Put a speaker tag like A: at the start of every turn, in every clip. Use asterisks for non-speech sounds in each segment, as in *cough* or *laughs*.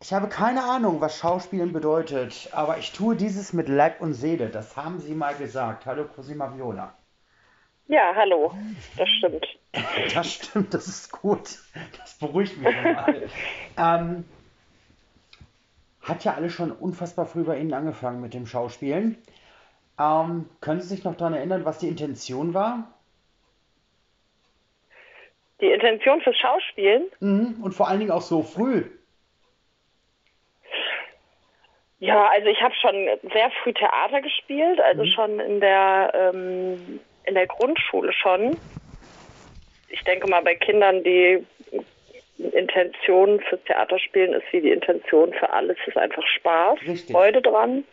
A: Ich habe keine Ahnung, was Schauspielen bedeutet, aber ich tue dieses mit Leib und Seele. Das haben Sie mal gesagt. Hallo, Cosima Viola.
B: Ja, hallo. Das stimmt. *laughs*
A: Das stimmt, das ist gut. Das beruhigt mich mal. *laughs* ähm, hat ja alles schon unfassbar früh bei Ihnen angefangen mit dem Schauspielen. Ähm, können Sie sich noch daran erinnern, was die Intention war?
B: Die Intention fürs Schauspielen?
A: Mhm. Und vor allen Dingen auch so früh.
B: Ja, also ich habe schon sehr früh Theater gespielt, also mhm. schon in der ähm, in der Grundschule schon. Ich denke mal bei Kindern, die Intention fürs Theaterspielen ist wie die Intention für alles, ist einfach Spaß, Richtig. Freude dran.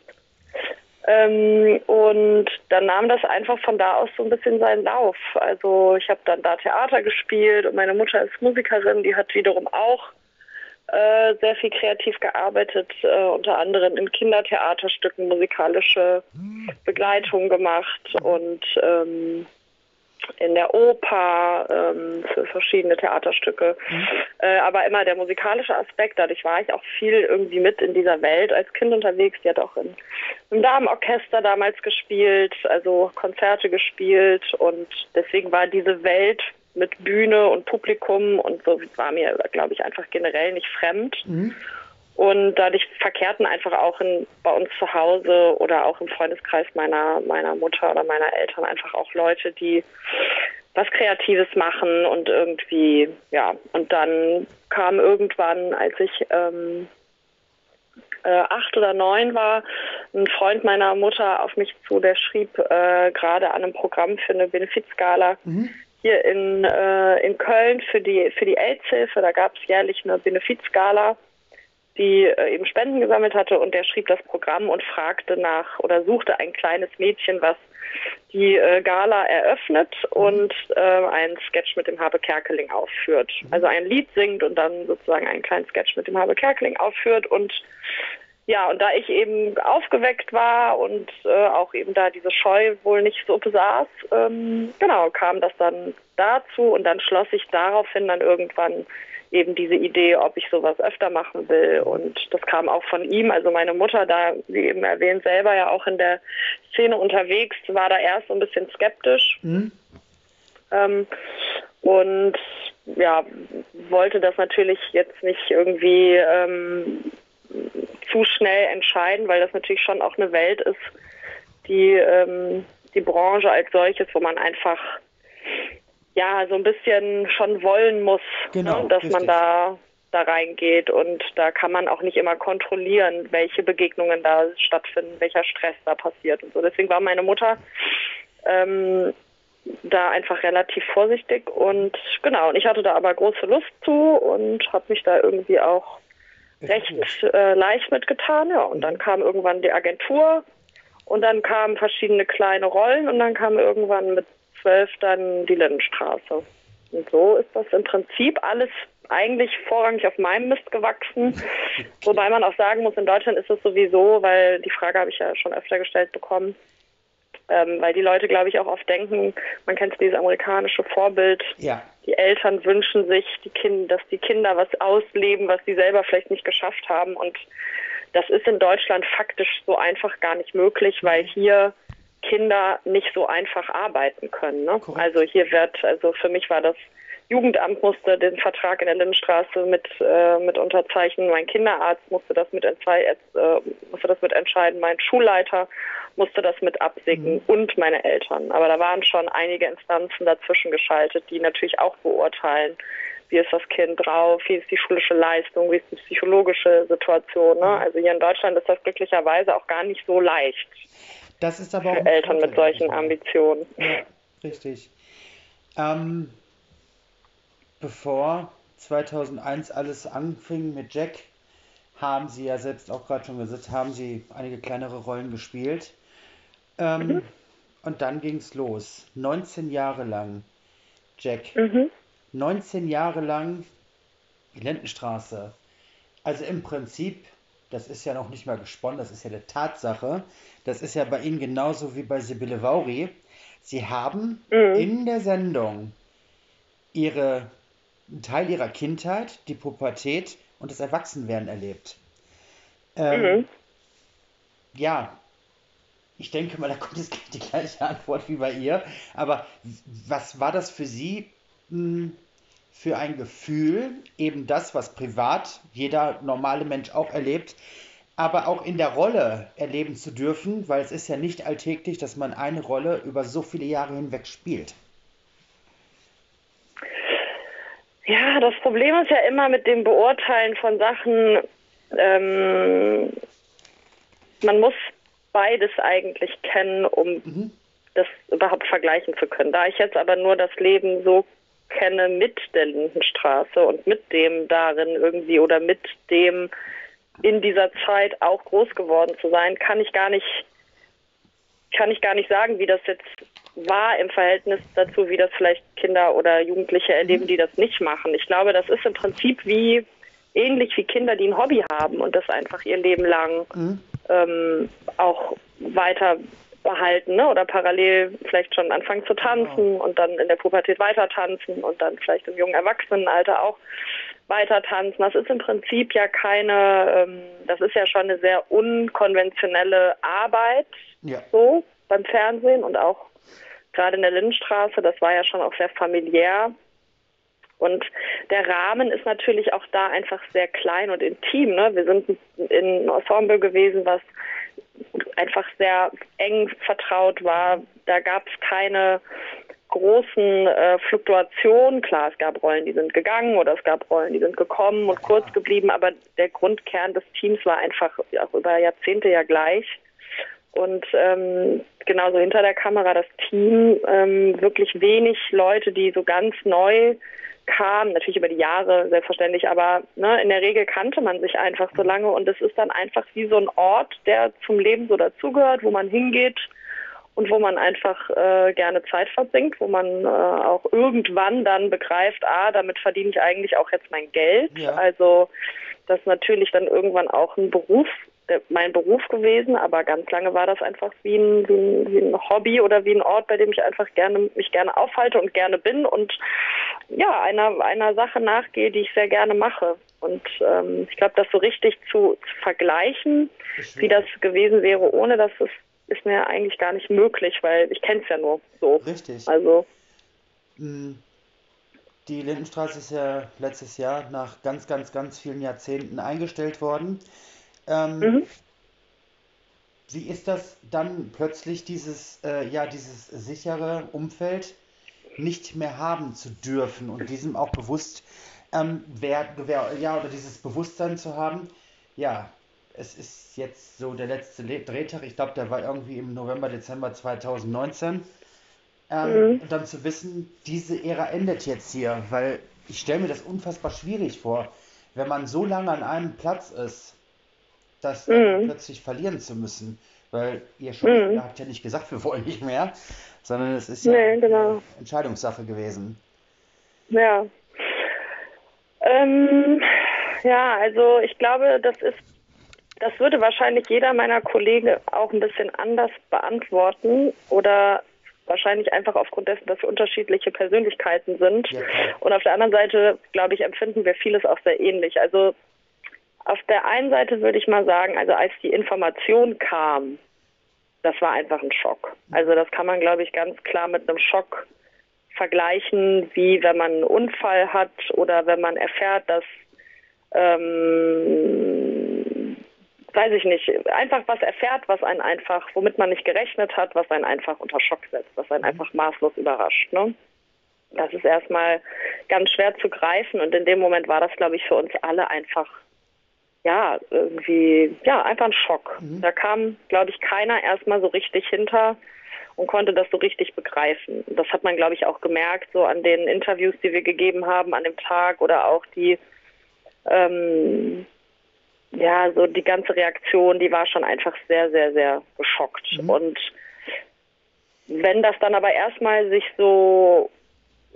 B: Ähm, und dann nahm das einfach von da aus so ein bisschen seinen Lauf. Also ich habe dann da Theater gespielt und meine Mutter ist Musikerin, die hat wiederum auch äh, sehr viel kreativ gearbeitet, äh, unter anderem in Kindertheaterstücken musikalische Begleitung gemacht und ähm, in der Oper ähm, für verschiedene Theaterstücke. Mhm. Äh, aber immer der musikalische Aspekt, dadurch war ich auch viel irgendwie mit in dieser Welt als Kind unterwegs. Die hat auch in, im Damenorchester damals gespielt, also Konzerte gespielt und deswegen war diese Welt mit Bühne und Publikum und so war mir, glaube ich, einfach generell nicht fremd. Mhm. Und dadurch verkehrten einfach auch in, bei uns zu Hause oder auch im Freundeskreis meiner, meiner Mutter oder meiner Eltern einfach auch Leute, die was Kreatives machen und irgendwie, ja, und dann kam irgendwann, als ich ähm, äh, acht oder neun war, ein Freund meiner Mutter auf mich zu, der schrieb äh, gerade an einem Programm für eine Benefizskala mhm. Hier in, äh, in Köln für die, für die AIDS-Hilfe. Da gab es jährlich eine Benefizskala die äh, eben Spenden gesammelt hatte und der schrieb das Programm und fragte nach oder suchte ein kleines Mädchen, was die äh, Gala eröffnet und äh, einen Sketch mit dem Habe Kerkeling aufführt. Mhm. Also ein Lied singt und dann sozusagen einen kleinen Sketch mit dem Habe Kerkeling aufführt und ja, und da ich eben aufgeweckt war und äh, auch eben da diese Scheu wohl nicht so besaß, ähm, genau, kam das dann dazu und dann schloss ich daraufhin dann irgendwann eben diese Idee, ob ich sowas öfter machen will. Und das kam auch von ihm. Also meine Mutter, da, wie eben erwähnt, selber ja auch in der Szene unterwegs, war da erst so ein bisschen skeptisch. Mhm. Ähm, und ja, wollte das natürlich jetzt nicht irgendwie ähm, zu schnell entscheiden, weil das natürlich schon auch eine Welt ist, die ähm, die Branche als solches, wo man einfach ja so ein bisschen schon wollen muss, genau, ne, dass richtig. man da da reingeht und da kann man auch nicht immer kontrollieren, welche Begegnungen da stattfinden, welcher Stress da passiert und so. Deswegen war meine Mutter ähm, da einfach relativ vorsichtig und genau, und ich hatte da aber große Lust zu und habe mich da irgendwie auch recht äh, leicht mitgetan. Ja, und dann kam irgendwann die Agentur und dann kamen verschiedene kleine Rollen und dann kam irgendwann mit 12 dann die Lindenstraße. Und so ist das im Prinzip alles eigentlich vorrangig auf meinem Mist gewachsen. *laughs* Wobei man auch sagen muss, in Deutschland ist es sowieso, weil die Frage habe ich ja schon öfter gestellt bekommen, ähm, weil die Leute, glaube ich, auch oft denken, man kennt dieses amerikanische Vorbild. Ja. Die Eltern wünschen sich, die kind, dass die Kinder was ausleben, was sie selber vielleicht nicht geschafft haben. Und das ist in Deutschland faktisch so einfach gar nicht möglich, weil hier Kinder nicht so einfach arbeiten können. Ne? Also hier wird, also für mich war das Jugendamt musste den Vertrag in der Lindenstraße mit, äh, mit unterzeichnen, mein Kinderarzt musste das mit, äh, musste das mit entscheiden, mein Schulleiter musste das mit absegnen mhm. und meine Eltern. Aber da waren schon einige Instanzen dazwischen geschaltet, die natürlich auch beurteilen, wie ist das Kind drauf, wie ist die schulische Leistung, wie ist die psychologische Situation. Ne? Mhm. Also hier in Deutschland ist das glücklicherweise auch gar nicht so leicht.
A: Das ist aber
B: für Eltern mit solchen Ambitionen.
A: Ja, richtig. Ähm, bevor 2001 alles anfing mit Jack, haben Sie ja selbst auch gerade schon gesagt, haben Sie einige kleinere Rollen gespielt. Ähm, mhm. Und dann ging es los. 19 Jahre lang Jack. Mhm. 19 Jahre lang Lendenstraße. Also im Prinzip das ist ja noch nicht mal gesponnen, das ist ja eine Tatsache. Das ist ja bei Ihnen genauso wie bei Sibylle Vauri. Sie haben mhm. in der Sendung ihre, einen Teil ihrer Kindheit, die Pubertät und das Erwachsenwerden erlebt. Ähm, mhm. Ja, ich denke mal, da kommt jetzt die gleiche Antwort wie bei ihr. Aber was war das für Sie mh, hm, für ein Gefühl, eben das, was privat jeder normale Mensch auch erlebt, aber auch in der Rolle erleben zu dürfen, weil es ist ja nicht alltäglich, dass man eine Rolle über so viele Jahre hinweg spielt.
B: Ja, das Problem ist ja immer mit dem Beurteilen von Sachen, ähm, man muss beides eigentlich kennen, um mhm. das überhaupt vergleichen zu können. Da ich jetzt aber nur das Leben so kenne mit der Lindenstraße und mit dem darin irgendwie oder mit dem in dieser Zeit auch groß geworden zu sein, kann ich gar nicht, kann ich gar nicht sagen, wie das jetzt war im Verhältnis dazu, wie das vielleicht Kinder oder Jugendliche erleben, mhm. die das nicht machen. Ich glaube, das ist im Prinzip wie ähnlich wie Kinder, die ein Hobby haben und das einfach ihr Leben lang mhm. ähm, auch weiter behalten ne? oder parallel vielleicht schon anfangen zu tanzen genau. und dann in der Pubertät weiter tanzen und dann vielleicht im jungen Erwachsenenalter auch weiter tanzen. Das ist im Prinzip ja keine, ähm, das ist ja schon eine sehr unkonventionelle Arbeit ja. so beim Fernsehen und auch gerade in der Lindenstraße, das war ja schon auch sehr familiär. Und der Rahmen ist natürlich auch da einfach sehr klein und intim. Ne? Wir sind in Ensemble gewesen, was einfach sehr eng vertraut war. Da gab es keine großen äh, Fluktuationen. Klar, es gab Rollen, die sind gegangen oder es gab Rollen, die sind gekommen und kurz geblieben, aber der Grundkern des Teams war einfach auch über Jahrzehnte ja gleich. Und ähm, genauso hinter der Kamera das Team, ähm, wirklich wenig Leute, die so ganz neu kam, natürlich über die Jahre selbstverständlich, aber ne, in der Regel kannte man sich einfach so lange und es ist dann einfach wie so ein Ort, der zum Leben so dazugehört, wo man hingeht und wo man einfach äh, gerne Zeit verbringt, wo man äh, auch irgendwann dann begreift, ah, damit verdiene ich eigentlich auch jetzt mein Geld. Ja. Also das natürlich dann irgendwann auch ein Beruf mein Beruf gewesen, aber ganz lange war das einfach wie ein, wie ein, wie ein Hobby oder wie ein Ort, bei dem ich einfach gerne mich gerne aufhalte und gerne bin und ja einer einer Sache nachgehe, die ich sehr gerne mache. Und ähm, ich glaube, das so richtig zu, zu vergleichen, wie das gewesen wäre, ohne dass es ist mir eigentlich gar nicht möglich, weil ich kenne es ja nur so.
A: Richtig.
B: Also
A: hm. die Lindenstraße ist ja letztes Jahr nach ganz, ganz, ganz vielen Jahrzehnten eingestellt worden. Ähm, mhm. Wie ist das dann plötzlich dieses, äh, ja, dieses sichere Umfeld nicht mehr haben zu dürfen und diesem auch bewusst, ähm, wer, wer, ja, oder dieses Bewusstsein zu haben, ja, es ist jetzt so der letzte Drehtag, ich glaube, der war irgendwie im November, Dezember 2019. Ähm, mhm. Und dann zu wissen, diese Ära endet jetzt hier, weil ich stelle mir das unfassbar schwierig vor, wenn man so lange an einem Platz ist das mhm. plötzlich verlieren zu müssen. Weil ihr schon, mhm. habt ja nicht gesagt, wir wollen nicht mehr, sondern es ist ja nee, genau. eine Entscheidungssache gewesen.
B: Ja. Ähm, ja, also ich glaube, das ist, das würde wahrscheinlich jeder meiner Kollegen auch ein bisschen anders beantworten oder wahrscheinlich einfach aufgrund dessen, dass wir unterschiedliche Persönlichkeiten sind. Ja. Und auf der anderen Seite, glaube ich, empfinden wir vieles auch sehr ähnlich. Also auf der einen Seite würde ich mal sagen, also als die Information kam, das war einfach ein Schock. Also das kann man, glaube ich, ganz klar mit einem Schock vergleichen, wie wenn man einen Unfall hat oder wenn man erfährt, dass, ähm, weiß ich nicht, einfach was erfährt, was einen einfach, womit man nicht gerechnet hat, was einen einfach unter Schock setzt, was einen einfach maßlos überrascht. Ne? Das ist erstmal ganz schwer zu greifen und in dem Moment war das, glaube ich, für uns alle einfach ja, irgendwie, ja, einfach ein Schock. Mhm. Da kam, glaube ich, keiner erstmal so richtig hinter und konnte das so richtig begreifen. Das hat man, glaube ich, auch gemerkt, so an den Interviews, die wir gegeben haben an dem Tag oder auch die, ähm, ja, so die ganze Reaktion, die war schon einfach sehr, sehr, sehr geschockt. Mhm. Und wenn das dann aber erstmal sich so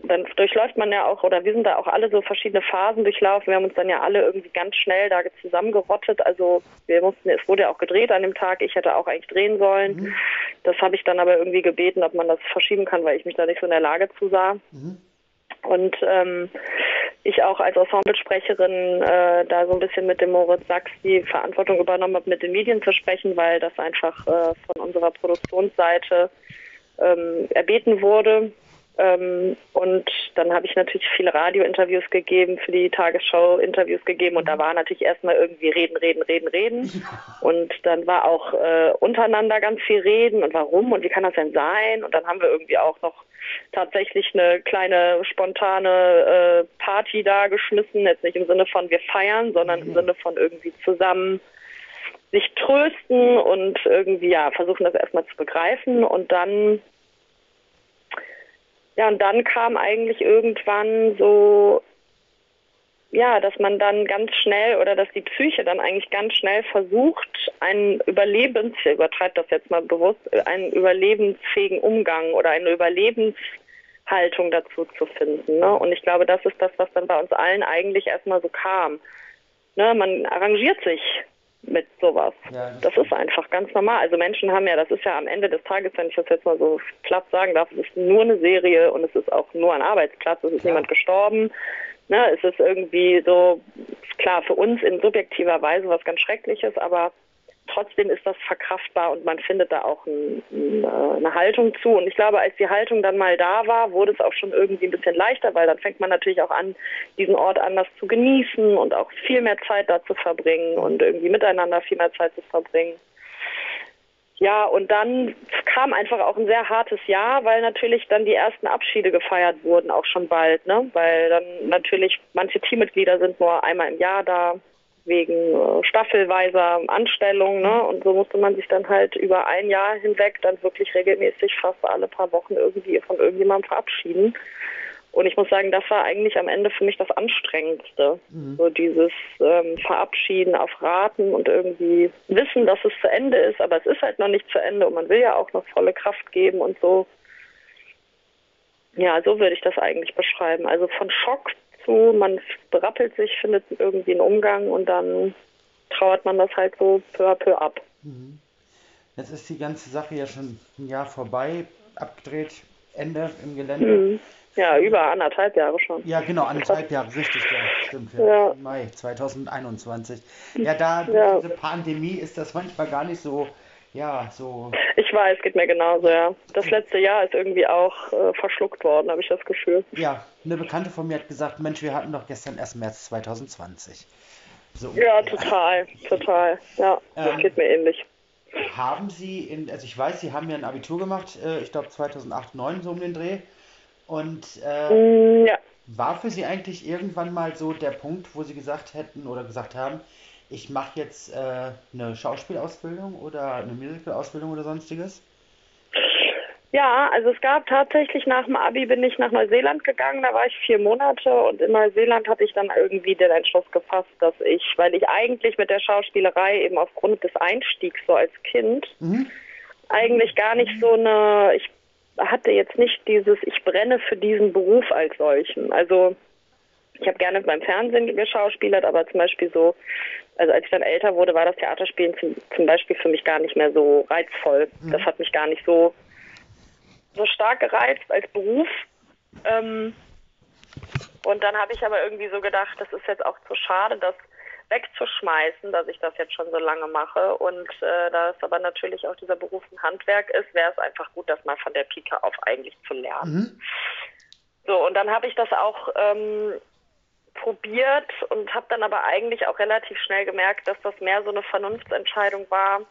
B: dann durchläuft man ja auch, oder wir sind da auch alle so verschiedene Phasen durchlaufen. Wir haben uns dann ja alle irgendwie ganz schnell da zusammengerottet. Also wir mussten, es wurde ja auch gedreht an dem Tag. Ich hätte auch eigentlich drehen sollen. Mhm. Das habe ich dann aber irgendwie gebeten, ob man das verschieben kann, weil ich mich da nicht so in der Lage zu sah. Mhm. Und ähm, ich auch als Ensemblesprecherin äh, da so ein bisschen mit dem Moritz Sachs die Verantwortung übernommen habe, mit den Medien zu sprechen, weil das einfach äh, von unserer Produktionsseite ähm, erbeten wurde. Ähm, und dann habe ich natürlich viele Radiointerviews gegeben, für die Tagesschau Interviews gegeben. Und da war natürlich erstmal irgendwie reden, reden, reden, reden. Und dann war auch äh, untereinander ganz viel reden und warum und wie kann das denn sein? Und dann haben wir irgendwie auch noch tatsächlich eine kleine spontane äh, Party da geschmissen, jetzt nicht im Sinne von wir feiern, sondern im Sinne von irgendwie zusammen sich trösten und irgendwie ja versuchen das erstmal zu begreifen. Und dann ja, und dann kam eigentlich irgendwann so, ja, dass man dann ganz schnell oder dass die Psyche dann eigentlich ganz schnell versucht, einen Überlebens, ich übertreibe das jetzt mal bewusst, einen überlebensfähigen Umgang oder eine Überlebenshaltung dazu zu finden. Ne? Und ich glaube, das ist das, was dann bei uns allen eigentlich erstmal so kam. Ne? Man arrangiert sich mit sowas. Ja, das, das ist einfach ganz normal. Also Menschen haben ja, das ist ja am Ende des Tages, wenn ich das jetzt mal so platt sagen darf, es ist nur eine Serie und es ist auch nur ein Arbeitsplatz, es ist ja. niemand gestorben. Ne, es ist irgendwie so, klar, für uns in subjektiver Weise was ganz Schreckliches, aber trotzdem ist das verkraftbar und man findet da auch ein, eine Haltung zu. Und ich glaube, als die Haltung dann mal da war, wurde es auch schon irgendwie ein bisschen leichter, weil dann fängt man natürlich auch an, diesen Ort anders zu genießen und auch viel mehr Zeit da zu verbringen und irgendwie miteinander viel mehr Zeit zu verbringen. Ja, und dann kam einfach auch ein sehr hartes Jahr, weil natürlich dann die ersten Abschiede gefeiert wurden, auch schon bald, ne? Weil dann natürlich manche Teammitglieder sind nur einmal im Jahr da wegen äh, staffelweiser Anstellung. Ne? Und so musste man sich dann halt über ein Jahr hinweg dann wirklich regelmäßig fast alle paar Wochen irgendwie von irgendjemandem verabschieden. Und ich muss sagen, das war eigentlich am Ende für mich das Anstrengendste. Mhm. So dieses ähm, Verabschieden auf Raten und irgendwie wissen, dass es zu Ende ist, aber es ist halt noch nicht zu Ende und man will ja auch noch volle Kraft geben und so. Ja, so würde ich das eigentlich beschreiben. Also von Schock zu, man berappelt sich, findet irgendwie einen Umgang und dann trauert man das halt so peu à peu ab. Mhm.
A: Jetzt ist die ganze Sache ja schon ein Jahr vorbei, abgedreht, Ende im Gelände. Mhm.
B: Ja, über anderthalb Jahre schon.
A: Ja, genau, anderthalb Jahre, richtig, ja, stimmt. Ja. ja. Mai 2021. Ja, da ja. diese Pandemie ist das manchmal gar nicht so ja, so.
B: Ich weiß, geht mir genauso, ja. Das letzte Jahr ist irgendwie auch äh, verschluckt worden, habe ich das Gefühl.
A: Ja, eine Bekannte von mir hat gesagt, Mensch, wir hatten doch gestern erst März 2020.
B: So. Ja, total, total. Ja, das ähm, geht mir ähnlich.
A: Haben Sie, in, also ich weiß, Sie haben ja ein Abitur gemacht, äh, ich glaube 2008, 2009 so um den Dreh. Und äh, mm, ja. war für Sie eigentlich irgendwann mal so der Punkt, wo Sie gesagt hätten oder gesagt haben, ich mache jetzt äh, eine Schauspielausbildung oder eine Musical-Ausbildung oder sonstiges?
B: Ja, also es gab tatsächlich nach dem Abi bin ich nach Neuseeland gegangen, da war ich vier Monate und in Neuseeland hatte ich dann irgendwie den Entschluss gefasst, dass ich, weil ich eigentlich mit der Schauspielerei eben aufgrund des Einstiegs so als Kind mhm. eigentlich gar nicht so eine, ich hatte jetzt nicht dieses, ich brenne für diesen Beruf als solchen. Also ich habe gerne beim Fernsehen geschauspielert, aber zum Beispiel so also als ich dann älter wurde, war das Theaterspielen zum, Beispiel für mich gar nicht mehr so reizvoll. Mhm. Das hat mich gar nicht so, so stark gereizt als Beruf. Ähm, und dann habe ich aber irgendwie so gedacht, das ist jetzt auch zu schade, das wegzuschmeißen, dass ich das jetzt schon so lange mache. Und äh, da es aber natürlich auch dieser Beruf ein Handwerk ist, wäre es einfach gut, das mal von der Pike auf eigentlich zu lernen. Mhm. So, und dann habe ich das auch ähm, probiert und habe dann aber eigentlich auch relativ schnell gemerkt, dass das mehr so eine Vernunftsentscheidung war,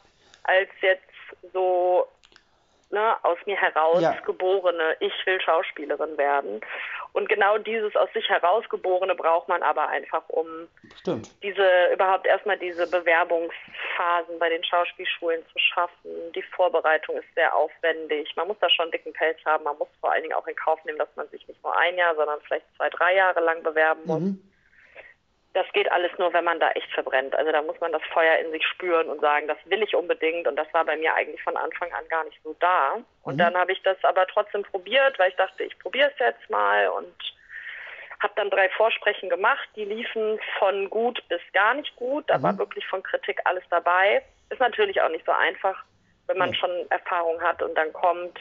B: als jetzt so ne, aus mir heraus ja. geborene, ich will Schauspielerin werden. Und genau dieses aus sich herausgeborene braucht man aber einfach, um Stimmt. diese überhaupt erstmal diese Bewerbungsphasen bei den Schauspielschulen zu schaffen. Die Vorbereitung ist sehr aufwendig. Man muss da schon einen dicken Pelz haben. Man muss vor allen Dingen auch in Kauf nehmen, dass man sich nicht nur ein Jahr, sondern vielleicht zwei, drei Jahre lang bewerben muss. Mhm das geht alles nur, wenn man da echt verbrennt. Also da muss man das Feuer in sich spüren und sagen, das will ich unbedingt. Und das war bei mir eigentlich von Anfang an gar nicht so da. Und mhm. dann habe ich das aber trotzdem probiert, weil ich dachte, ich probiere es jetzt mal und habe dann drei Vorsprechen gemacht. Die liefen von gut bis gar nicht gut. Da mhm. war wirklich von Kritik alles dabei. Ist natürlich auch nicht so einfach, wenn man mhm. schon Erfahrung hat und dann kommt.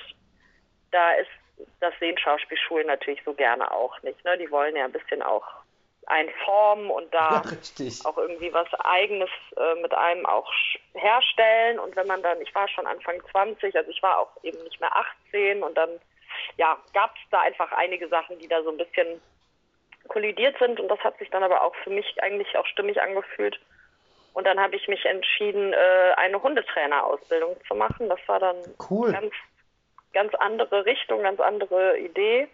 B: Da ist das sehen Schauspielschulen natürlich so gerne auch nicht. Ne? Die wollen ja ein bisschen auch einformen und da *laughs* ja, auch irgendwie was Eigenes äh, mit einem auch herstellen. Und wenn man dann, ich war schon Anfang 20, also ich war auch eben nicht mehr 18 und dann ja, gab es da einfach einige Sachen, die da so ein bisschen kollidiert sind und das hat sich dann aber auch für mich eigentlich auch stimmig angefühlt. Und dann habe ich mich entschieden, äh, eine Hundetrainerausbildung zu machen. Das war dann
A: cool.
B: ganz, ganz andere Richtung, ganz andere Idee.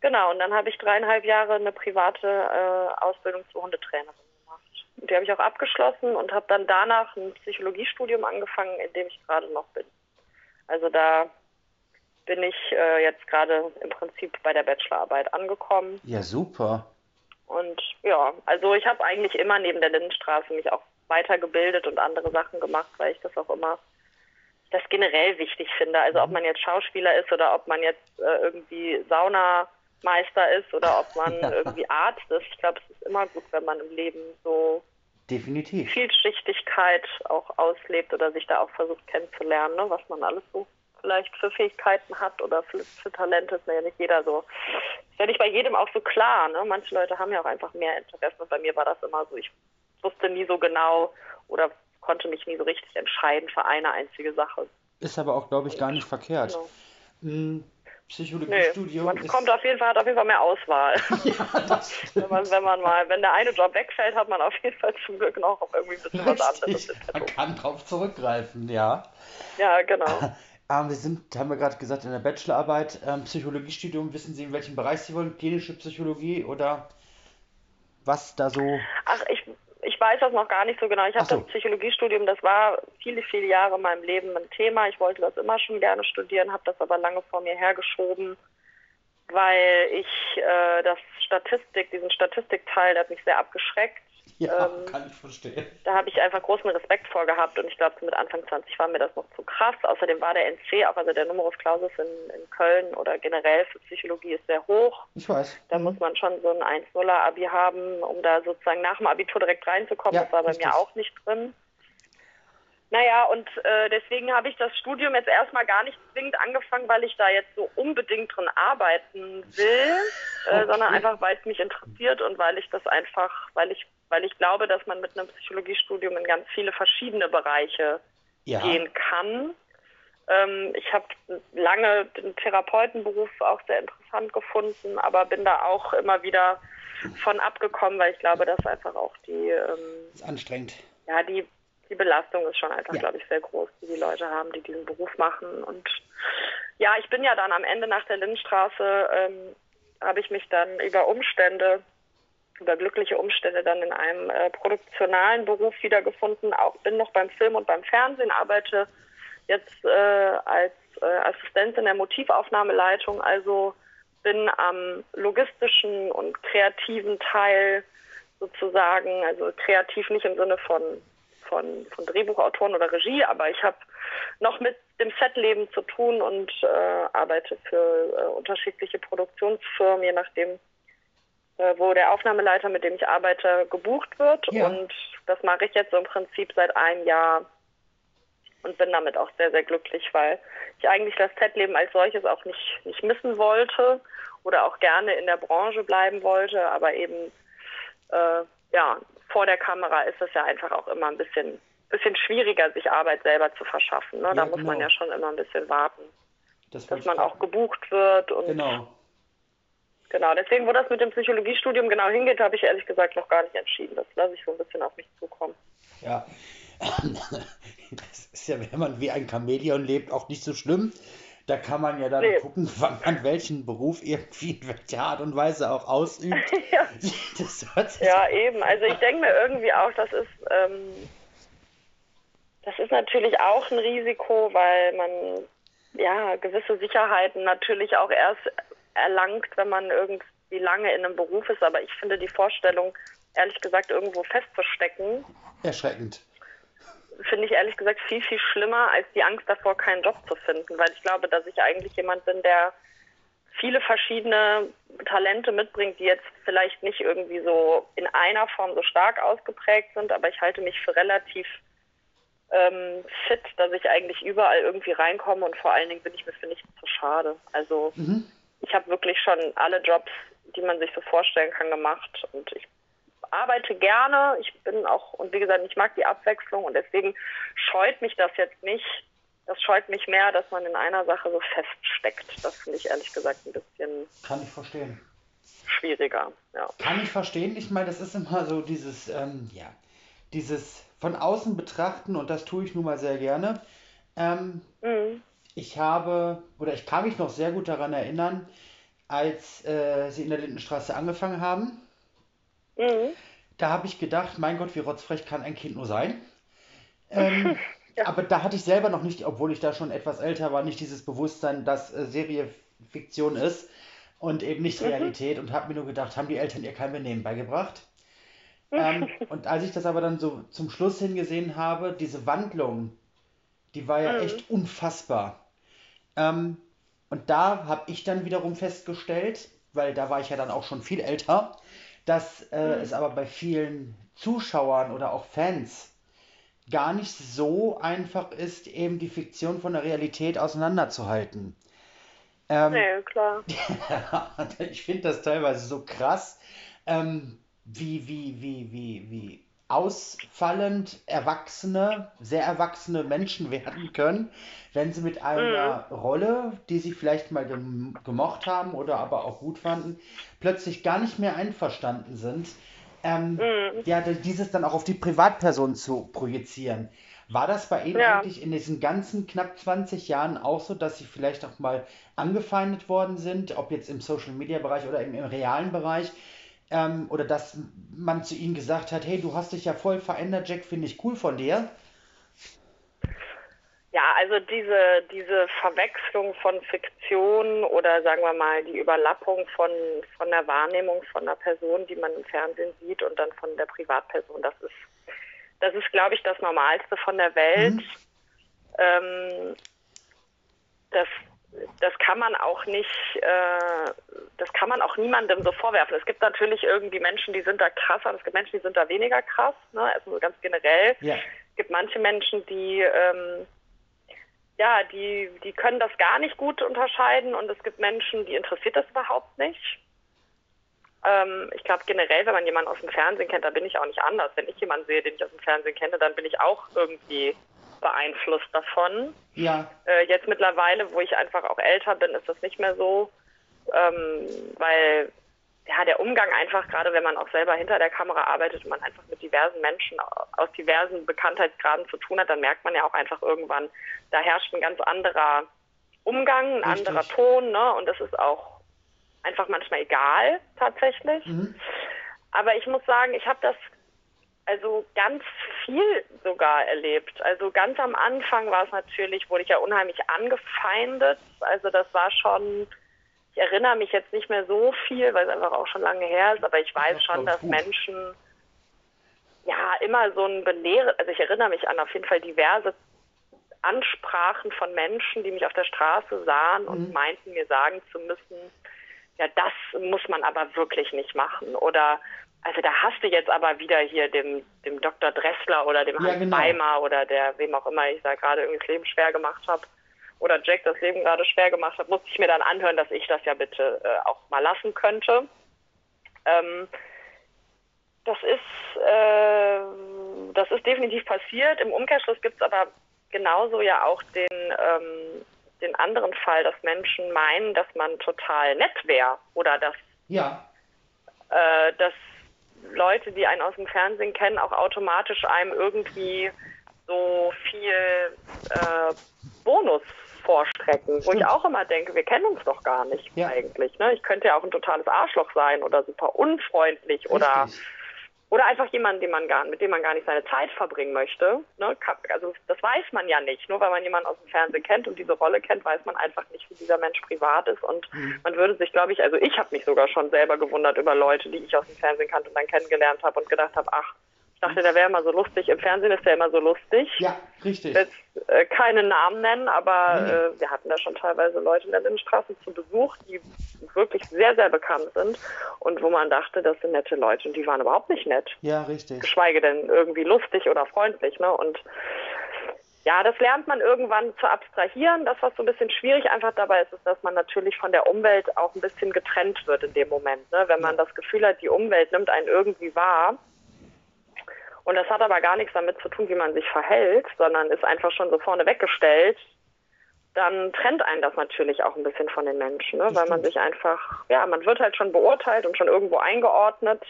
B: Genau, und dann habe ich dreieinhalb Jahre eine private äh, Ausbildung zur Hundetrainerin gemacht. Und die habe ich auch abgeschlossen und habe dann danach ein Psychologiestudium angefangen, in dem ich gerade noch bin. Also da bin ich äh, jetzt gerade im Prinzip bei der Bachelorarbeit angekommen.
A: Ja, super.
B: Und ja, also ich habe eigentlich immer neben der Lindenstraße mich auch weitergebildet und andere Sachen gemacht, weil ich das auch immer das generell wichtig finde. Also ob mhm. man jetzt Schauspieler ist oder ob man jetzt äh, irgendwie Saunameister ist oder ob man ja. irgendwie Arzt ist. Ich glaube, es ist immer gut, wenn man im Leben so
A: Definitiv.
B: Vielschichtigkeit auch auslebt oder sich da auch versucht kennenzulernen, ne, was man alles so vielleicht für Fähigkeiten hat oder für, für Talente, ist mir ja nicht jeder so. Ist ja nicht bei jedem auch so klar. Ne? Manche Leute haben ja auch einfach mehr Interessen und bei mir war das immer so. Ich wusste nie so genau oder konnte mich nie so richtig entscheiden für eine einzige Sache.
A: Ist aber auch, glaube ich, gar nicht verkehrt. Genau. Hm, Psychologiestudium.
B: Nee, man kommt auf jeden Fall, hat auf jeden Fall mehr Auswahl. *laughs* *laughs* ja, das wenn, man, wenn man mal, wenn der eine Job wegfällt, hat man auf jeden Fall zum Glück noch irgendwie ein bisschen Richtig. was anderes.
A: Man kann drauf zurückgreifen, ja.
B: Ja, genau. *laughs*
A: Ähm, wir sind, haben wir gerade gesagt, in der Bachelorarbeit, ähm, Psychologiestudium. Wissen Sie, in welchem Bereich Sie wollen? Klinische Psychologie oder was da so?
B: Ach, ich, ich weiß das noch gar nicht so genau. Ich habe so. das Psychologiestudium, das war viele, viele Jahre in meinem Leben ein Thema. Ich wollte das immer schon gerne studieren, habe das aber lange vor mir hergeschoben, weil ich äh, das Statistik, diesen Statistikteil, der hat mich sehr abgeschreckt.
A: Ja, ähm, kann ich verstehen.
B: Da habe ich einfach großen Respekt vor gehabt und ich glaube, mit Anfang 20 war mir das noch zu krass. Außerdem war der NC, auch also der Numerus Clausus in, in Köln oder generell für Psychologie ist sehr hoch.
A: Ich weiß.
B: Da mhm. muss man schon so ein 1-0er-Abi haben, um da sozusagen nach dem Abitur direkt reinzukommen. Ja, das war bei richtig. mir auch nicht drin. Naja, und äh, deswegen habe ich das Studium jetzt erstmal gar nicht zwingend angefangen, weil ich da jetzt so unbedingt drin arbeiten will, äh, okay. sondern einfach, weil es mich interessiert und weil ich das einfach, weil ich, weil ich glaube, dass man mit einem Psychologiestudium in ganz viele verschiedene Bereiche ja. gehen kann. Ähm, ich habe lange den Therapeutenberuf auch sehr interessant gefunden, aber bin da auch immer wieder von abgekommen, weil ich glaube, dass einfach auch die ähm,
A: ist anstrengend.
B: Ja, die die Belastung ist schon einfach, ja. glaube ich, sehr groß, die die Leute haben, die diesen Beruf machen. Und ja, ich bin ja dann am Ende nach der Lindenstraße, ähm, habe ich mich dann über Umstände, über glückliche Umstände dann in einem äh, produktionalen Beruf wiedergefunden. Auch bin noch beim Film und beim Fernsehen, arbeite jetzt äh, als äh, Assistentin der Motivaufnahmeleitung, also bin am logistischen und kreativen Teil sozusagen, also kreativ nicht im Sinne von von, von Drehbuchautoren oder Regie, aber ich habe noch mit dem Setleben zu tun und äh, arbeite für äh, unterschiedliche Produktionsfirmen, je nachdem, äh, wo der Aufnahmeleiter, mit dem ich arbeite, gebucht wird. Ja. Und das mache ich jetzt im Prinzip seit einem Jahr und bin damit auch sehr, sehr glücklich, weil ich eigentlich das Setleben als solches auch nicht, nicht missen wollte oder auch gerne in der Branche bleiben wollte, aber eben äh, ja, vor der Kamera ist es ja einfach auch immer ein bisschen, bisschen schwieriger, sich Arbeit selber zu verschaffen. Ne? Ja, da muss genau. man ja schon immer ein bisschen warten, das dass man auch gebucht wird. Und
A: genau.
B: Genau, deswegen, wo das mit dem Psychologiestudium genau hingeht, habe ich ehrlich gesagt noch gar nicht entschieden. Das lasse ich so ein bisschen auf mich zukommen.
A: Ja, *laughs* das ist ja, wenn man wie ein Chamäleon lebt, auch nicht so schlimm. Da kann man ja dann nee. gucken, *laughs* wann man welchen Beruf irgendwie in welcher Art und Weise auch ausübt. *laughs*
B: ja. *laughs* ja, eben. Also ich denke mir irgendwie auch, das ist, ähm, das ist natürlich auch ein Risiko, weil man ja gewisse Sicherheiten natürlich auch erst erlangt, wenn man irgendwie lange in einem Beruf ist. Aber ich finde die Vorstellung, ehrlich gesagt, irgendwo festzustecken.
A: Erschreckend
B: finde ich ehrlich gesagt viel, viel schlimmer als die Angst davor, keinen Job zu finden, weil ich glaube, dass ich eigentlich jemand bin, der viele verschiedene Talente mitbringt, die jetzt vielleicht nicht irgendwie so in einer Form so stark ausgeprägt sind, aber ich halte mich für relativ ähm, fit, dass ich eigentlich überall irgendwie reinkomme und vor allen Dingen bin ich mir für nichts zu schade. Also mhm. ich habe wirklich schon alle Jobs die man sich so vorstellen kann, gemacht. Und ich arbeite gerne. Ich bin auch, und wie gesagt, ich mag die Abwechslung und deswegen scheut mich das jetzt nicht. Das scheut mich mehr, dass man in einer Sache so feststeckt. Das finde ich ehrlich gesagt ein bisschen.
A: Kann ich verstehen.
B: Schwieriger, ja.
A: Kann ich verstehen. Ich meine, das ist immer so dieses, ähm, ja, dieses von außen betrachten und das tue ich nun mal sehr gerne. Ähm, mhm. Ich habe, oder ich kann mich noch sehr gut daran erinnern, als äh, sie in der Lindenstraße angefangen haben. Mhm. Da habe ich gedacht, mein Gott, wie rotzfrech kann ein Kind nur sein. *laughs* Ähm, ja. Aber da hatte ich selber noch nicht, obwohl ich da schon etwas älter war, nicht dieses Bewusstsein, dass äh, Serie Fiktion ist und eben nicht mhm. Realität und habe mir nur gedacht, haben die Eltern ihr kein Benehmen beigebracht? ähm, und als ich das aber dann so zum Schluss hingesehen habe, diese Wandlung, die war ja mhm. echt unfassbar. Ähm, und da habe ich dann wiederum festgestellt, weil da war ich ja dann auch schon viel älter, dass äh, mhm. es aber bei vielen Zuschauern oder auch Fans gar nicht so einfach ist, eben die Fiktion von der Realität auseinanderzuhalten.
B: Ähm, nee, klar. *laughs*
A: ich finde das teilweise so krass, ähm, wie, wie, wie, wie, wie ausfallend erwachsene, sehr erwachsene Menschen werden können, wenn sie mit einer mhm. Rolle, die sie vielleicht mal gemocht haben oder aber auch gut fanden, plötzlich gar nicht mehr einverstanden sind. Ähm, mhm. Ja, dieses dann auch auf die Privatperson zu projizieren. War das bei Ihnen ja. eigentlich in diesen ganzen knapp 20 Jahren auch so, dass Sie vielleicht auch mal angefeindet worden sind, ob jetzt im Social Media Bereich oder im, im realen Bereich, ähm, oder dass man zu ihnen gesagt hat, hey, du hast dich ja voll verändert, Jack, finde ich cool von dir?
B: Ja, also diese, diese Verwechslung von Fiktion oder sagen wir mal die Überlappung von, von der Wahrnehmung von einer Person, die man im Fernsehen sieht und dann von der Privatperson, das ist, das ist, glaube ich, das Normalste von der Welt. Mhm. Ähm, das, das kann man auch nicht, äh, das kann man auch niemandem so vorwerfen. Es gibt natürlich irgendwie Menschen, die sind da krasser und es gibt Menschen, die sind da weniger krass, ne? also ganz generell. Ja. Es gibt manche Menschen, die, ähm, ja, die, die können das gar nicht gut unterscheiden und es gibt Menschen, die interessiert das überhaupt nicht. Ähm, ich glaube generell, wenn man jemanden aus dem Fernsehen kennt, da bin ich auch nicht anders. Wenn ich jemanden sehe, den ich aus dem Fernsehen kenne, dann bin ich auch irgendwie beeinflusst davon.
A: Ja.
B: Äh, jetzt mittlerweile, wo ich einfach auch älter bin, ist das nicht mehr so, ähm, weil ja, der Umgang einfach, gerade wenn man auch selber hinter der Kamera arbeitet und man einfach mit diversen Menschen aus diversen Bekanntheitsgraden zu tun hat, dann merkt man ja auch einfach irgendwann, da herrscht ein ganz anderer Umgang, ein Richtig. anderer Ton, ne? Und das ist auch einfach manchmal egal, tatsächlich. Mhm. Aber ich muss sagen, ich habe das also ganz viel sogar erlebt. Also ganz am Anfang war es natürlich, wurde ich ja unheimlich angefeindet. Also das war schon, ich erinnere mich jetzt nicht mehr so viel, weil es einfach auch schon lange her ist, aber ich weiß das schon, dass gut. Menschen ja immer so ein Belehre, also ich erinnere mich an auf jeden Fall diverse Ansprachen von Menschen, die mich auf der Straße sahen und mhm. meinten, mir sagen zu müssen, ja, das muss man aber wirklich nicht machen. Oder also da hast du jetzt aber wieder hier dem, dem Dr. Dressler oder dem ja, Hans genau. Beimer oder der, wem auch immer ich da gerade irgendwie das Leben schwer gemacht habe oder Jack das Leben gerade schwer gemacht hat, musste ich mir dann anhören, dass ich das ja bitte äh, auch mal lassen könnte. Ähm, das ist, äh, das ist definitiv passiert. Im Umkehrschluss gibt es aber genauso ja auch den, ähm, den anderen Fall, dass Menschen meinen, dass man total nett wäre oder dass,
A: ja.
B: äh, dass Leute, die einen aus dem Fernsehen kennen, auch automatisch einem irgendwie so viel äh, Bonus vorstrecken, wo ich auch immer denke, wir kennen uns doch gar nicht ja. eigentlich. Ne? Ich könnte ja auch ein totales Arschloch sein oder super unfreundlich Richtig. oder oder einfach jemanden, den man gar, mit dem man gar nicht seine Zeit verbringen möchte. Ne? Also das weiß man ja nicht. Nur weil man jemanden aus dem Fernsehen kennt und diese Rolle kennt, weiß man einfach nicht, wie dieser Mensch privat ist. Und mhm. man würde sich, glaube ich, also ich habe mich sogar schon selber gewundert über Leute, die ich aus dem Fernsehen kannte und dann kennengelernt habe und gedacht habe, ach, ich dachte, der wäre immer so lustig. Im Fernsehen ist der immer so lustig.
A: Ja, richtig.
B: Jetzt äh, keine Namen nennen, aber nee. äh, wir hatten da schon teilweise Leute in der Lindenstraße zu Besuch, die wirklich sehr, sehr bekannt sind und wo man dachte, das sind nette Leute und die waren überhaupt nicht nett.
A: Ja, richtig.
B: Geschweige denn irgendwie lustig oder freundlich. Ne? Und ja, das lernt man irgendwann zu abstrahieren. Das, was so ein bisschen schwierig einfach dabei ist, ist, dass man natürlich von der Umwelt auch ein bisschen getrennt wird in dem Moment. Ne? Wenn man das Gefühl hat, die Umwelt nimmt einen irgendwie wahr. Und das hat aber gar nichts damit zu tun, wie man sich verhält, sondern ist einfach schon so vorne weggestellt. Dann trennt einen das natürlich auch ein bisschen von den Menschen, ne? weil man sich einfach, ja, man wird halt schon beurteilt und schon irgendwo eingeordnet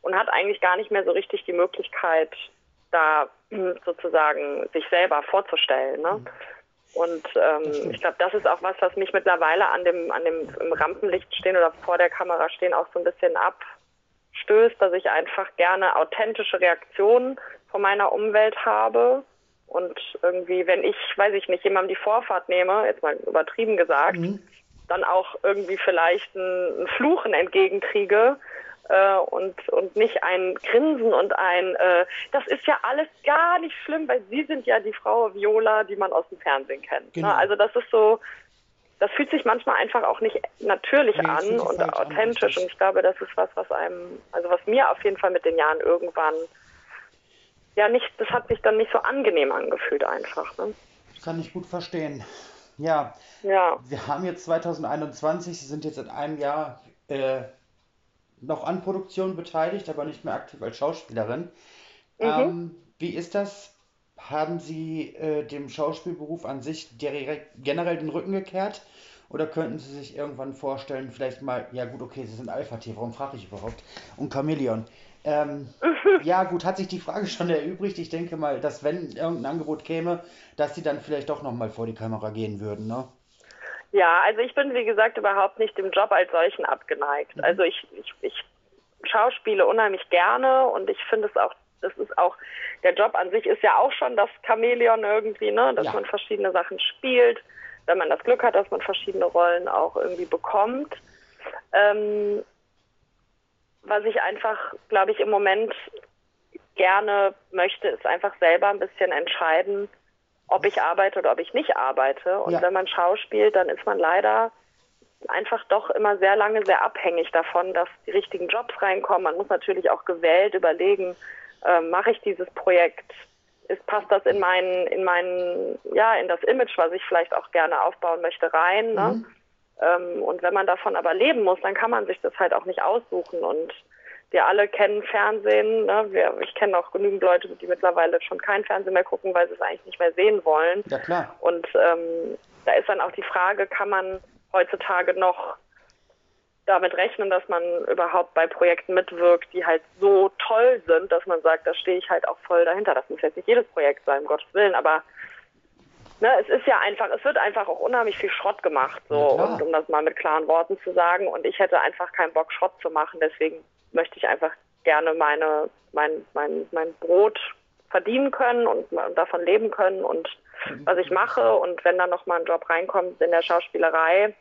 B: und hat eigentlich gar nicht mehr so richtig die Möglichkeit, da sozusagen sich selber vorzustellen. Ne? Mhm. Und ähm, ich glaube, das ist auch was, was mich mittlerweile an dem, an dem im Rampenlicht stehen oder vor der Kamera stehen auch so ein bisschen abstößt, dass ich einfach gerne authentische Reaktionen von meiner Umwelt habe. Und irgendwie, wenn ich, weiß ich nicht, jemandem die Vorfahrt nehme, jetzt mal übertrieben gesagt, mhm. dann auch irgendwie vielleicht ein, ein Fluchen entgegenkriege, äh, und, und nicht ein Grinsen und ein, äh, das ist ja alles gar nicht schlimm, weil Sie sind ja die Frau Viola, die man aus dem Fernsehen kennt. Ne? Genau. Ne? Also das ist so, das fühlt sich manchmal einfach auch nicht natürlich nee, an und authentisch. An, und ich glaube, das ist was, was einem, also was mir auf jeden Fall mit den Jahren irgendwann, ja nicht, das hat sich dann nicht so angenehm angefühlt einfach. Ne?
A: Kann ich gut verstehen. Ja.
B: ja.
A: Wir haben jetzt 2021, Sie sind jetzt seit einem Jahr äh, noch an Produktion beteiligt, aber nicht mehr aktiv als Schauspielerin. Mhm. Ähm, wie ist das? Haben Sie äh, dem Schauspielberuf an sich direkt, generell den Rücken gekehrt? Oder könnten Sie sich irgendwann vorstellen, vielleicht mal, ja gut, okay, Sie sind Alpha-Tier, warum frage ich überhaupt? Und Chameleon. Ähm, *laughs* ja gut, hat sich die Frage schon erübrigt. Ich denke mal, dass wenn irgendein Angebot käme, dass Sie dann vielleicht doch nochmal vor die Kamera gehen würden, ne?
B: Ja, also ich bin, wie gesagt, überhaupt nicht dem Job als solchen abgeneigt. Mhm. Also ich, ich, ich schauspiele unheimlich gerne und ich finde es auch, das ist auch, der Job an sich ist ja auch schon das Chamäleon irgendwie, ne, dass ja. man verschiedene Sachen spielt, wenn man das Glück hat, dass man verschiedene Rollen auch irgendwie bekommt. Ähm, was ich einfach, glaube ich, im Moment gerne möchte, ist einfach selber ein bisschen entscheiden, ob ich arbeite oder ob ich nicht arbeite. Und ja. wenn man schauspielt, dann ist man leider einfach doch immer sehr lange sehr abhängig davon, dass die richtigen Jobs reinkommen. Man muss natürlich auch gewählt überlegen, äh, mache ich dieses Projekt? Ist, passt das in meinen, in meinen, ja, in das Image, was ich vielleicht auch gerne aufbauen möchte, rein? Ne? Mhm. Ähm, und wenn man davon aber leben muss, dann kann man sich das halt auch nicht aussuchen. Und wir alle kennen Fernsehen. Ne? Wir, ich kenne auch genügend Leute, die mittlerweile schon kein Fernsehen mehr gucken, weil sie es eigentlich nicht mehr sehen wollen.
A: Ja, klar.
B: Und ähm, da ist dann auch die Frage, kann man heutzutage noch damit rechnen, dass man überhaupt bei Projekten mitwirkt, die halt so toll sind, dass man sagt, da stehe ich halt auch voll dahinter. Das muss jetzt nicht jedes Projekt sein, um Gottes Willen, aber ne, es ist ja einfach, es wird einfach auch unheimlich viel Schrott gemacht, so, und um das mal mit klaren Worten zu sagen. Und ich hätte einfach keinen Bock, Schrott zu machen, deswegen möchte ich einfach gerne meine, mein, mein, mein Brot verdienen können und, und davon leben können und was ich mache. Und wenn dann nochmal ein Job reinkommt in der Schauspielerei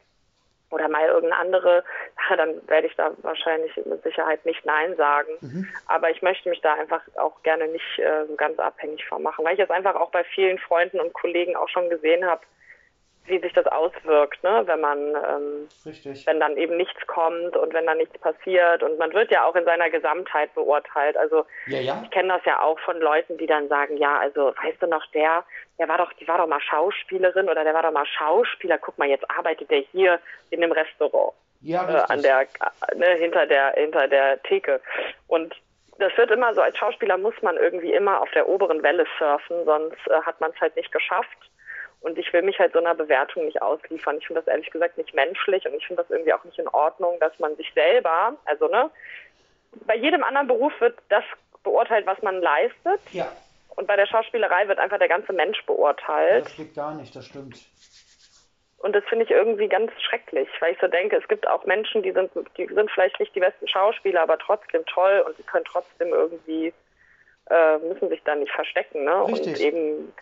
B: oder mal irgendeine andere Sache, dann werde ich da wahrscheinlich mit Sicherheit nicht Nein sagen. Mhm. Aber ich möchte mich da einfach auch gerne nicht äh, so ganz abhängig von machen, weil ich es einfach auch bei vielen Freunden und Kollegen auch schon gesehen habe, wie sich das auswirkt, ne? wenn man, ähm, wenn dann eben nichts kommt und wenn dann nichts passiert und man wird ja auch in seiner Gesamtheit beurteilt. Also
A: ja, ja.
B: ich kenne das ja auch von Leuten, die dann sagen, ja, also weißt du noch, der, der war doch, die war doch mal Schauspielerin oder der war doch mal Schauspieler. Guck mal, jetzt arbeitet der hier in dem Restaurant
A: ja, äh,
B: an der, ne, hinter der, hinter der Theke und das wird immer so, als Schauspieler muss man irgendwie immer auf der oberen Welle surfen, sonst äh, hat man es halt nicht geschafft. Und ich will mich halt so einer Bewertung nicht ausliefern. Ich finde das ehrlich gesagt nicht menschlich und ich finde das irgendwie auch nicht in Ordnung, dass man sich selber, also ne, bei jedem anderen Beruf wird das beurteilt, was man leistet.
A: Ja.
B: Und bei der Schauspielerei wird einfach der ganze Mensch beurteilt.
A: Das geht gar nicht, das stimmt.
B: Und das finde ich irgendwie ganz schrecklich, weil ich so denke, es gibt auch Menschen, die sind, die sind vielleicht nicht die besten Schauspieler, aber trotzdem toll und sie können trotzdem irgendwie, äh, müssen sich da nicht verstecken, ne?
A: Richtig.
B: Und eben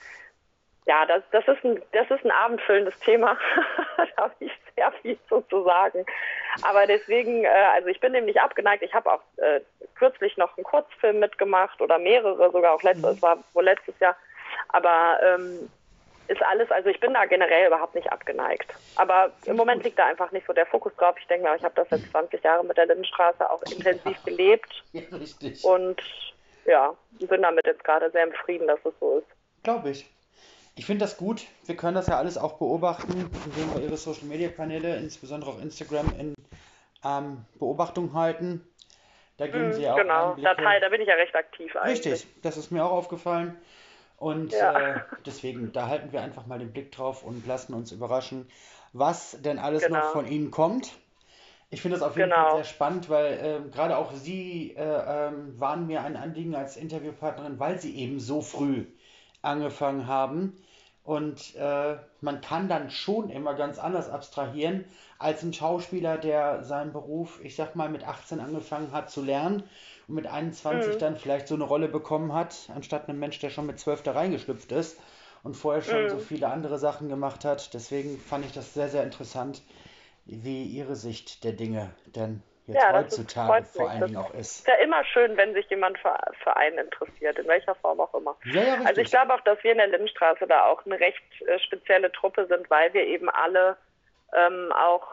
B: ja, das, das, ist ein, das ist ein abendfüllendes Thema. *laughs* da habe ich sehr viel zu, zu sagen. Aber deswegen, äh, also ich bin dem nicht abgeneigt. Ich habe auch äh, kürzlich noch einen Kurzfilm mitgemacht oder mehrere, sogar auch letztes, mhm. war wohl letztes Jahr. Aber ähm, ist alles, also ich bin da generell überhaupt nicht abgeneigt. Aber im Moment liegt da einfach nicht so der Fokus drauf. Ich denke mal, ich habe das jetzt 20 Jahre mit der Lindenstraße auch intensiv ja. gelebt. *laughs*
A: Ja, richtig.
B: Und ja, bin damit jetzt gerade sehr im Frieden, dass es so ist.
A: Glaube ich. Ich finde das gut. Wir können das ja alles auch beobachten, indem wir ihre Social Media Kanäle, insbesondere auch Instagram, in ähm, Beobachtung halten. Da geben
B: Mhm,
A: sie ja auch
B: genau. Datei, da bin ich ja recht aktiv eigentlich.
A: Richtig, das ist mir auch aufgefallen. Und
B: Ja.
A: äh, deswegen, da halten wir einfach mal den Blick drauf und lassen uns überraschen, was denn alles
B: Genau.
A: noch von Ihnen kommt. Ich finde das auf jeden
B: Genau.
A: Fall sehr spannend, weil ähm, gerade auch Sie äh, ähm, waren mir ein Anliegen als Interviewpartnerin, weil Sie eben so früh angefangen haben. Und äh, man kann dann schon immer ganz anders abstrahieren als ein Schauspieler, der seinen Beruf, ich sag mal, mit 18 angefangen hat zu lernen und mit 21
B: Mhm.
A: dann vielleicht so eine Rolle bekommen hat, anstatt einem Mensch, der schon mit 12 da reingeschlüpft ist und vorher schon
B: Mhm.
A: so viele andere Sachen gemacht hat. Deswegen fand ich das sehr, sehr interessant, wie Ihre Sicht der Dinge denn jetzt
B: Ja, ist-
A: heutzutage
B: freut
A: vor allen Dingen auch ist.
B: Ist ja immer schön, wenn sich jemand für, für einen interessiert, in welcher Form auch immer.
A: Ja, ja,
B: Also ich glaube auch, dass wir in der Lindenstraße da auch eine recht äh, spezielle Truppe sind, weil wir eben alle ähm, auch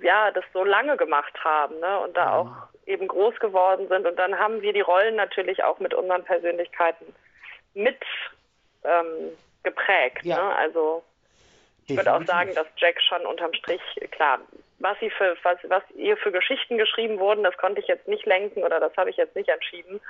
B: ja das so lange gemacht haben ne? und da auch eben groß geworden sind. Und dann haben wir die Rollen natürlich auch mit unseren Persönlichkeiten mit ähm, geprägt. Ne? Also ich würde auch sagen, dass Jack schon unterm Strich, klar, was sie für, was, was ihr für Geschichten geschrieben wurden, das konnte ich jetzt nicht lenken oder das habe ich jetzt nicht entschieden.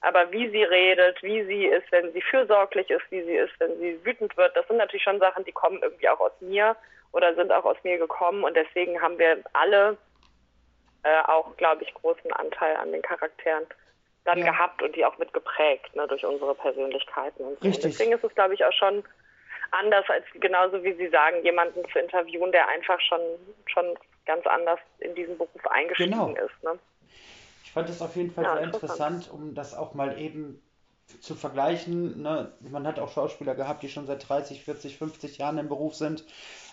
B: Aber wie sie redet, wie sie ist, wenn sie fürsorglich ist, wie sie ist, wenn sie wütend wird, das sind natürlich schon Sachen, die kommen irgendwie auch aus mir oder sind auch aus mir gekommen und deswegen haben wir alle äh, auch, glaube ich, großen Anteil an den Charakteren dann
A: Ja.
B: gehabt und die auch mit geprägt, ne, durch unsere Persönlichkeiten und.
A: Richtig.
B: Deswegen ist es, glaube ich, auch schon anders, als genauso wie Sie sagen, jemanden zu interviewen, der einfach schon, schon ganz anders in diesen Beruf eingestiegen
A: Genau.
B: ist. Ne?
A: Ich fand es auf jeden Fall
B: Ja,
A: sehr
B: interessant.
A: interessant, um das auch mal eben zu vergleichen. Ne? Man hat auch Schauspieler gehabt, die schon seit 30, 40, 50 Jahren im Beruf sind.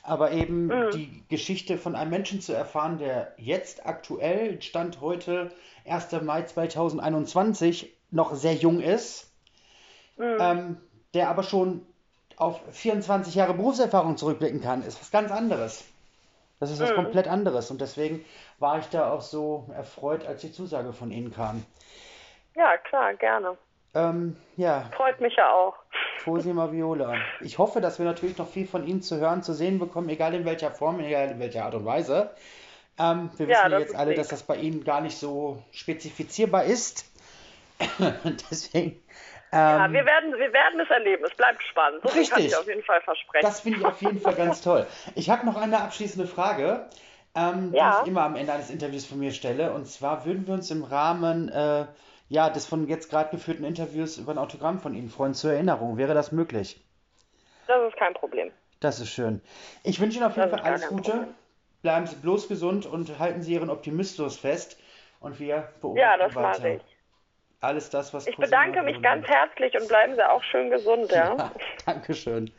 A: Aber eben
B: Mhm.
A: die Geschichte von einem Menschen zu erfahren, der jetzt aktuell, Stand heute, 1. Mai 2021, noch sehr jung ist,
B: Mhm.
A: ähm, der aber schon auf 24 Jahre Berufserfahrung zurückblicken kann, ist was ganz anderes. Das ist was
B: Mhm.
A: komplett anderes. Und deswegen war ich da auch so erfreut, als die Zusage von Ihnen kam.
B: Ja, klar, gerne.
A: Ähm, ja,
B: Freut mich ja auch.
A: Cosima Viola. Ich hoffe, dass wir natürlich noch viel von Ihnen zu hören, zu sehen bekommen, egal in welcher Form, egal in welcher Art und Weise. Ähm, wir
B: Ja,
A: wissen ja jetzt alle, dass das bei Ihnen gar nicht so spezifizierbar ist. *coughs* Deswegen.
B: Ja,
A: Ähm,
B: wir werden, wir werden es erleben. Es bleibt spannend. So viel kann
A: Richtig.
B: ich auf jeden Fall versprechen.
A: Das finde ich auf jeden Fall ganz toll. Ich habe noch eine abschließende Frage, ähm, die
B: Ja.
A: ich immer am Ende eines Interviews von mir stelle. Und zwar würden wir uns im Rahmen äh, ja, des von jetzt gerade geführten Interviews über ein Autogramm von Ihnen freuen, zur Erinnerung. Wäre das möglich?
B: Das ist kein Problem.
A: Das ist schön. Ich wünsche Ihnen auf jeden
B: Das
A: Fall alles Gute.
B: Problem.
A: Bleiben Sie bloß gesund und halten Sie Ihren Optimismus fest. Und wir beobachten
B: Ja, das
A: weiter.
B: mache ich.
A: Alles das, was
B: Ich bedanke mich ganz herzlich und bleiben Sie auch schön gesund, *laughs* ja?
A: Ja, Dankeschön.